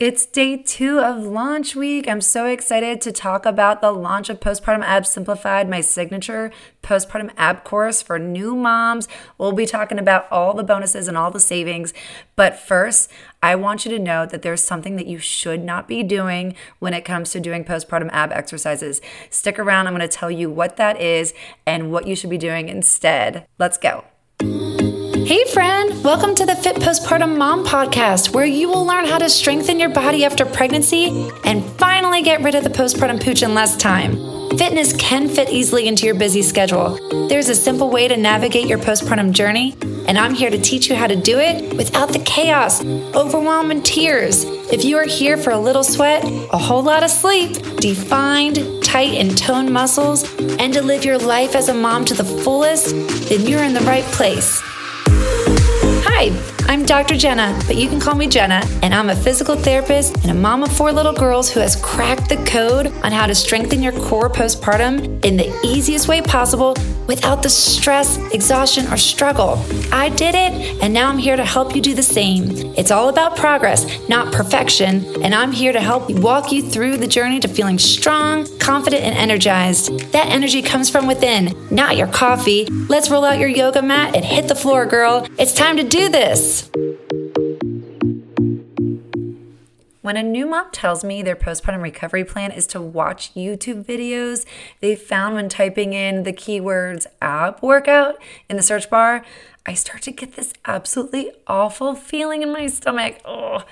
It's day two of launch week. I'm so excited to talk about the launch of Postpartum Abs Simplified, my signature postpartum ab course for new moms. We'll be talking about all the bonuses and all the savings. But first, I want you to know that there's something that you should not be doing when it comes to doing postpartum ab exercises. Stick around, I'm to tell you what that is and what you should be doing instead. Let's go. Welcome to the Fit Postpartum Mom podcast, where you will learn how to strengthen your body after pregnancy and finally get rid of the postpartum pooch in less time. Fitness can fit easily into your busy schedule. There's a simple way to navigate your postpartum journey, and I'm here to teach you how to do it without the chaos, overwhelm, and tears. If you are here for a little sweat, a whole lot of sleep, defined, tight, and toned muscles, and to live your life as a mom to the fullest, then you're in the right place. Hi, I'm Dr. Jenna, but you can call me Jenna, and I'm a physical therapist and a mom of four little girls who has cracked the code on how to strengthen your core postpartum in the easiest way possible without the stress, exhaustion, or struggle. I did it, and now I'm here to help you do the same. It's all about progress, not perfection, and I'm here to help walk you through the journey to feeling strong, confident, and energized. That energy comes from within, not your coffee. Let's roll out your yoga mat and hit the floor, girl. It's time to do this. When a new mom tells me their postpartum recovery plan is to watch YouTube videos they found when typing in the keywords ab workout in the search bar, I start to get this absolutely awful feeling in my stomach. Oh,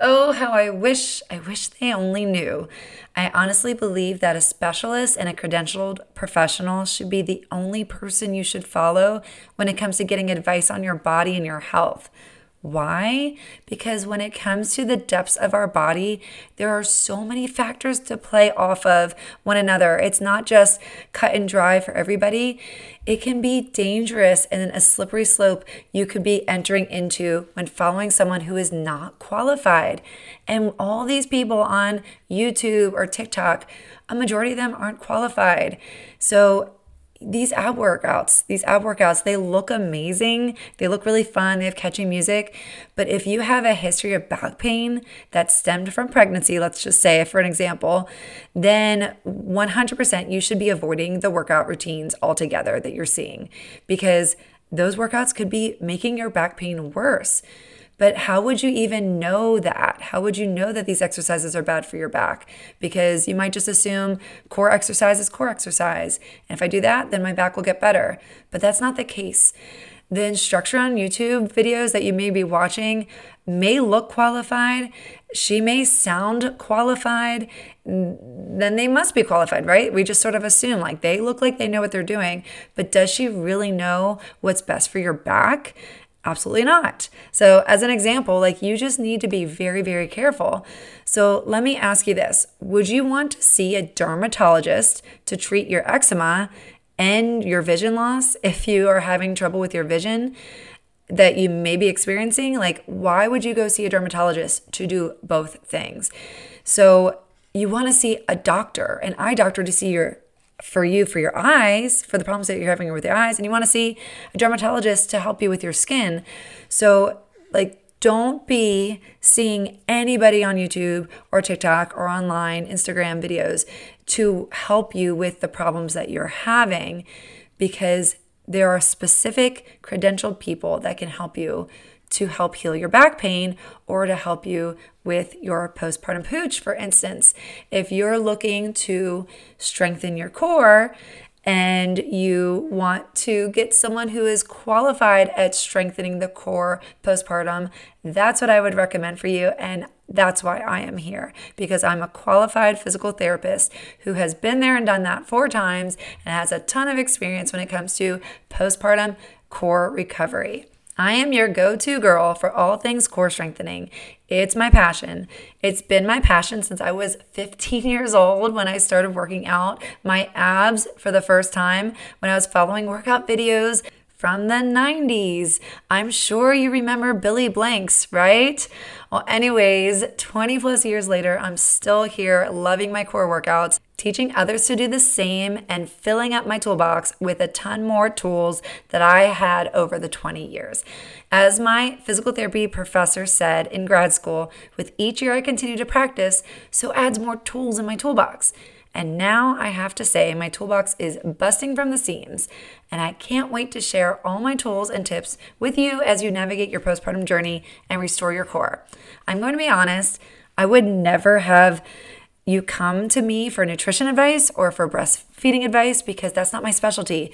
oh, how I wish, I wish they only knew. I honestly believe that a specialist and a credentialed professional should be the only person you should follow when it comes to getting advice on your body and your health. Why? Because when it comes to the depths of our body, there are so many factors to play off of one another. It's not just cut and dry for everybody. It can be dangerous and a slippery slope you could be entering into when following someone who is not qualified. And all these people on YouTube or TikTok, a majority of them aren't qualified. So these ab workouts, these ab workouts, they look amazing. They look really fun. They have catchy music. But if you have a history of back pain that stemmed from pregnancy, let's just say for an example, then 100% you should be avoiding the workout routines altogether that you're seeing because those workouts could be making your back pain worse. But how would you even know that? How would you know that these exercises are bad for your back? Because you might just assume core exercise is core exercise. And if I do that, then my back will get better. But that's not the case. The instructor on YouTube videos that you may be watching may look qualified. She may sound qualified. Then they must be qualified, right? We just sort of assume like they look like they know what they're doing. But does she really know what's best for your back? Absolutely not. So, as an example, like you just need to be very, very careful. So, let me ask you this Would you want to see a dermatologist to treat your eczema and your vision loss if you are having trouble with your vision? that you may be experiencing, like why would you go see a dermatologist to do both things? So you want to see a doctor, an eye doctor to see your for you for your eyes, for the problems that you're having with your eyes, and you want to see a dermatologist to help you with your skin. So, like, don't be seeing anybody on YouTube or TikTok or online Instagram videos to help you with the problems that you're having because there are specific credentialed people that can help you to help heal your back pain or to help you with your postpartum pooch, for instance. If you're looking to strengthen your core and you want to get someone who is qualified at strengthening the core postpartum, that's what I would recommend for you. And that's why I am here because I'm a qualified physical therapist who has been there and done that four times and has a ton of experience when it comes to postpartum core recovery. I am your go to girl for all things core strengthening. It's my passion. It's been my passion since I was 15 years old when I started working out my abs for the first time, when I was following workout videos from the 90s. I'm sure you remember Billy Blanks, right? Well, anyways, 20 plus years later, I'm still here loving my core workouts, teaching others to do the same, and filling up my toolbox with a ton more tools that I had over the 20 years. As my physical therapy professor said in grad school, with each year I continue to practice, so adds more tools in my toolbox. And now I have to say, my toolbox is busting from the seams, and I can't wait to share all my tools and tips with you as you navigate your postpartum journey and restore your core. I'm going to be honest, I would never have you come to me for nutrition advice or for breastfeeding advice because that's not my specialty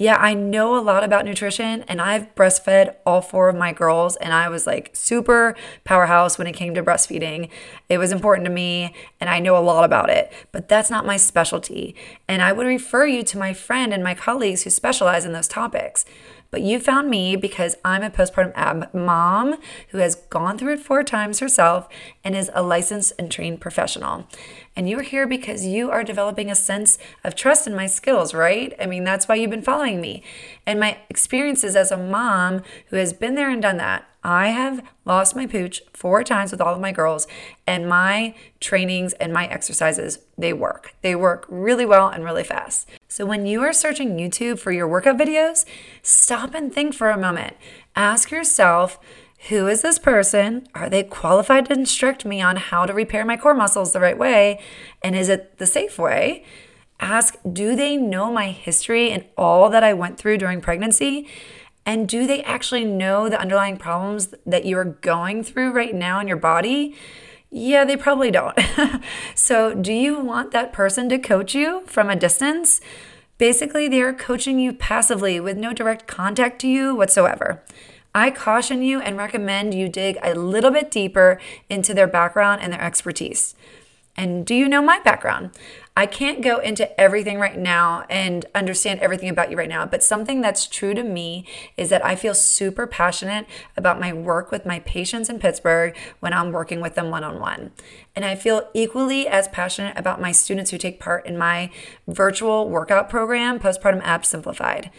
yeah, I know a lot about nutrition and I've breastfed all four of my girls and I was like super powerhouse when it came to breastfeeding. It was important to me and I know a lot about it, but that's not my specialty. And I would refer you to my friend and my colleagues who specialize in those topics. But you found me because I'm a postpartum ab mom who has gone through it four times herself and is a licensed and trained professional. And you're here because you are developing a sense of trust in my skills, right? I mean, that's why you've been following me. And my experiences as a mom who has been there and done that. I have lost my pooch four times with all of my girls, and my trainings and my exercises, they work. They work really well and really fast. So when you are searching YouTube for your workout videos, stop and think for a moment. Ask yourself, who is this person? Are they qualified to instruct me on how to repair my core muscles the right way? And is it the safe way? Ask, do they know my history and all that I went through during pregnancy? And do they actually know the underlying problems that you're going through right now in your body? Yeah, they probably don't. so, do you want that person to coach you from a distance? Basically, they're coaching you passively with no direct contact to you whatsoever. I caution you and recommend you dig a little bit deeper into their background and their expertise. And do you know my background? I can't go into everything right now and understand everything about you right now, but something that's true to me is that I feel super passionate about my work with my patients in Pittsburgh when I'm working with them one on one. And I feel equally as passionate about my students who take part in my virtual workout program, Postpartum Abs Simplified.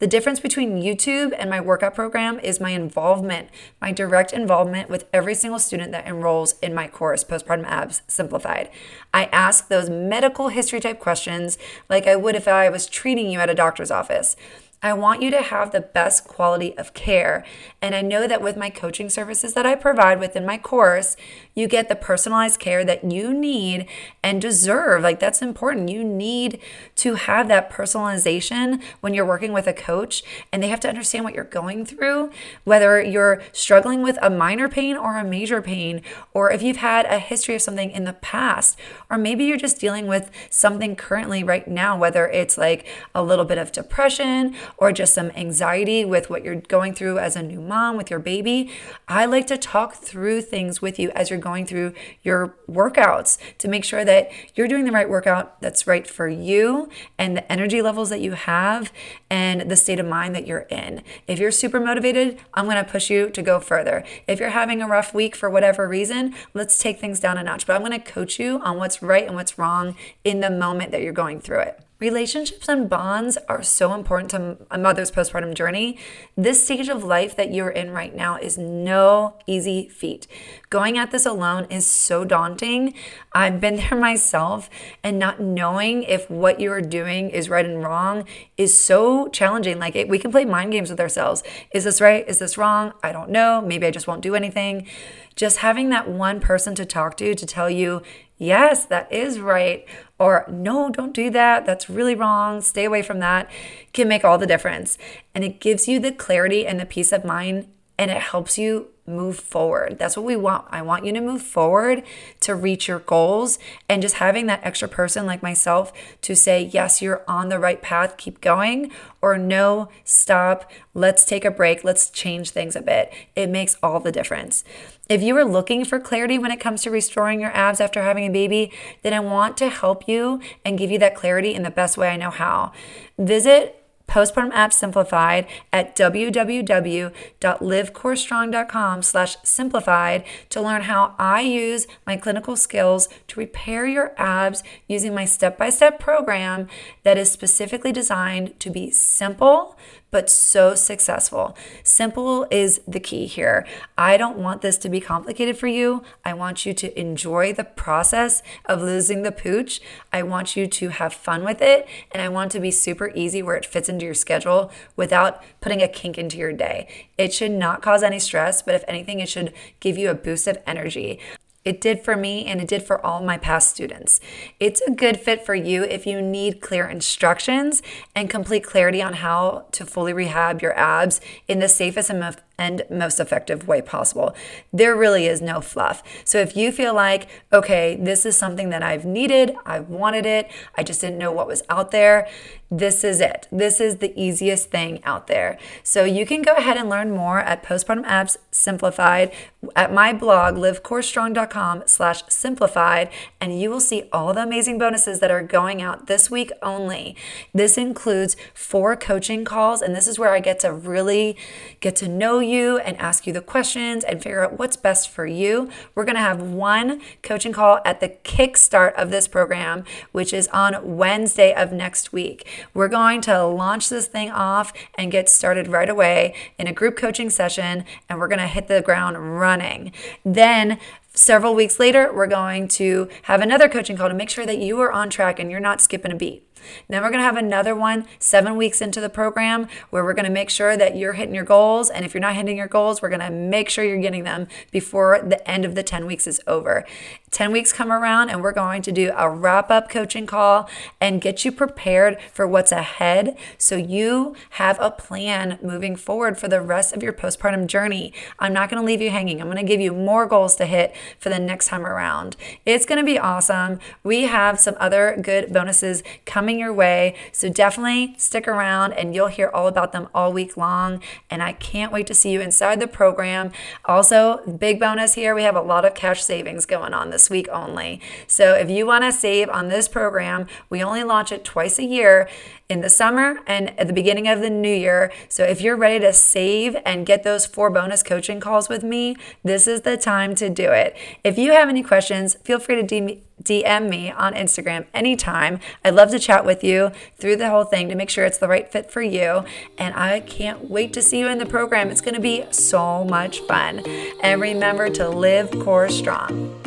The difference between YouTube and my workout program is my involvement, my direct involvement with every single student that enrolls in my course, Postpartum Abs Simplified. I ask those medical history type questions like I would if I was treating you at a doctor's office. I want you to have the best quality of care. And I know that with my coaching services that I provide within my course, you get the personalized care that you need and deserve. Like, that's important. You need to have that personalization when you're working with a coach, and they have to understand what you're going through, whether you're struggling with a minor pain or a major pain, or if you've had a history of something in the past, or maybe you're just dealing with something currently right now, whether it's like a little bit of depression or just some anxiety with what you're going through as a new mom with your baby, I like to talk through things with you as you're going through your workouts to make sure that you're doing the right workout that's right for you and the energy levels that you have and the state of mind that you're in. If you're super motivated, I'm going to push you to go further. If you're having a rough week for whatever reason, let's take things down a notch. But I'm going to coach you on what's right and what's wrong in the moment that you're going through it. Relationships and bonds are so important to a mother's postpartum journey. This stage of life that you're in right now is no easy feat. Going at this alone is so daunting. I've been there myself, and not knowing if what you're doing is right and wrong is so challenging. Like, it, we can play mind games with ourselves. Is this right? Is this wrong? I don't know. Maybe I just won't do anything. Just having that one person to talk to to tell you, yes, that is right, or no, don't do that. That's really wrong. Stay away from that can make all the difference. And it gives you the clarity and the peace of mind and it helps you move forward. That's what we want. I want you to move forward to reach your goals and just having that extra person like myself to say, yes, you're on the right path, keep going, or no, stop, let's take a break, let's change things a bit. It makes all the difference. If you are looking for clarity when it comes to restoring your abs after having a baby, then I want to help you and give you that clarity in the best way I know how. Visit postpartum abs simplified at www.livecorestrong.com slash simplified to learn how I use my clinical skills to repair your abs using my step-by-step program that is specifically designed to be simple but so successful. Simple is the key here. I don't want this to be complicated for you. I want you to enjoy the process of losing the pooch. I want you to have fun with it, and I want to be super easy where it fits into your schedule without putting a kink into your day. It should not cause any stress, but if anything, it should give you a boost of energy. It did for me and it did for all my past students. It's a good fit for you if you need clear instructions and complete clarity on how to fully rehab your abs in the safest and and most effective way possible. There really is no fluff. So if you feel like, okay, this is something that I've needed, I've wanted it, I just didn't know what was out there, this is it. This is the easiest thing out there. So you can go ahead and learn more at Postpartum Abs Simplified at my blog, livecorestrong.com slash simplified, and you will see all the amazing bonuses that are going out this week only. This includes four coaching calls, and this is where I get to really get to know you and ask you the questions and figure out what's best for you. We're going to have one coaching call at the kickstart of this program, which is on Wednesday of next week. We're going to launch this thing off and get started right away in a group coaching session, and we're going to hit the ground running. Then several weeks later, we're going to have another coaching call to make sure that you are on track and you're not skipping a beat. Then we're going to have another one seven weeks into the program where we're going to make sure that you're hitting your goals. And if you're not hitting your goals, we're going to make sure you're getting them before the end of the 10 weeks is over. 10 weeks come around and we're going to do a wrap up coaching call and get you prepared for what's ahead so you have a plan moving forward for the rest of your postpartum journey. I'm not going to leave you hanging. I'm going to give you more goals to hit for the next time around. It's going to be awesome. We have some other good bonuses coming your way. So definitely stick around and you'll hear all about them all week long. And I can't wait to see you inside the program. Also, big bonus here we have a lot of cash savings going on this this week only. So if you want to save on this program, we only launch it twice a year in the summer and at the beginning of the new year. So if you're ready to save and get those four bonus coaching calls with me, this is the time to do it. If you have any questions, feel free to DM me on Instagram anytime. I'd love to chat with you through the whole thing to make sure it's the right fit for you. And I can't wait to see you in the program. It's going to be so much fun. And remember to live core strong.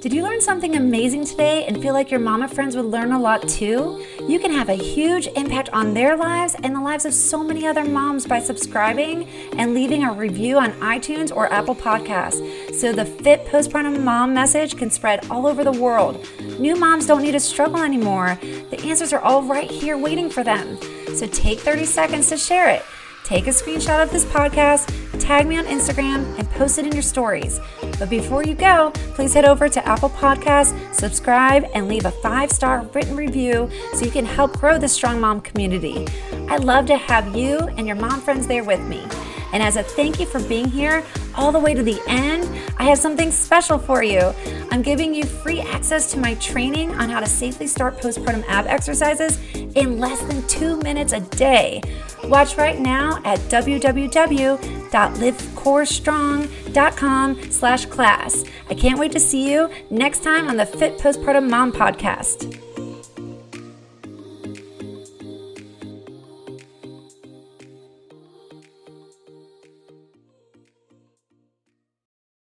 Did you learn something amazing today and feel like your mama friends would learn a lot too? You can have a huge impact on their lives and the lives of so many other moms by subscribing and leaving a review on iTunes or Apple Podcasts so the fit postpartum mom message can spread all over the world. New moms don't need to struggle anymore. The answers are all right here waiting for them. So take 30 seconds to share it. Take a screenshot of this podcast, tag me on Instagram, and post it in your stories. But before you go, please head over to Apple Podcasts, subscribe, and leave a five star written review so you can help grow the Strong Mom community. I'd love to have you and your mom friends there with me. And as a thank you for being here all the way to the end, I have something special for you. I'm giving you free access to my training on how to safely start postpartum ab exercises in less than two minutes a day. Watch right now at www.livecorestrong.com slash class. I can't wait to see you next time on the Fit Postpartum Mom podcast.